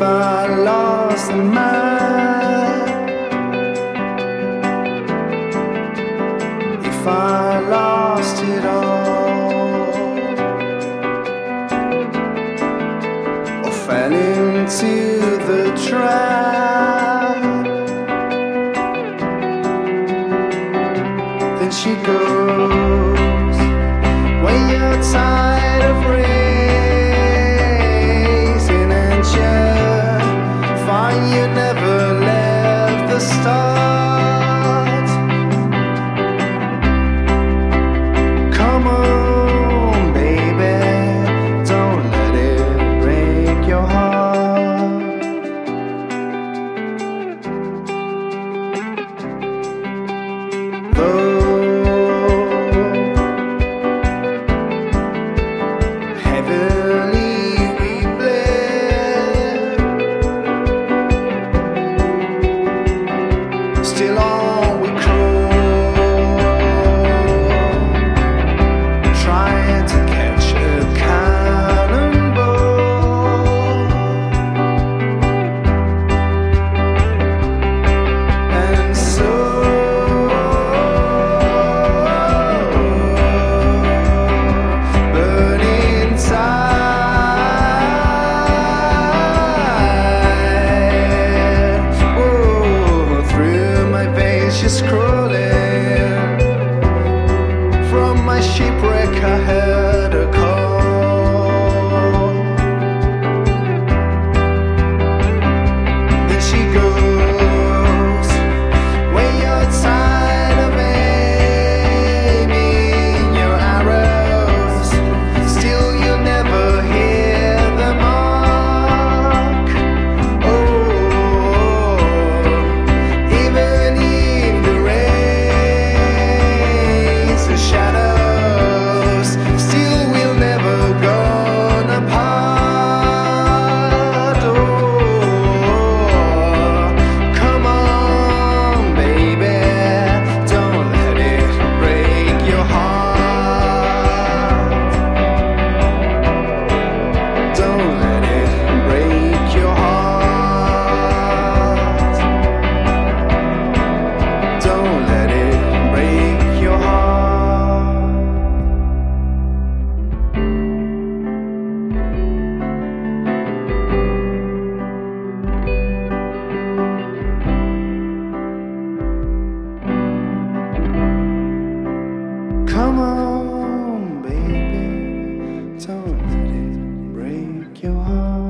lost the mind? if I lost it all, or fell into the trap, then she goes. shipwreck I had Come on, baby, don't let it break your heart.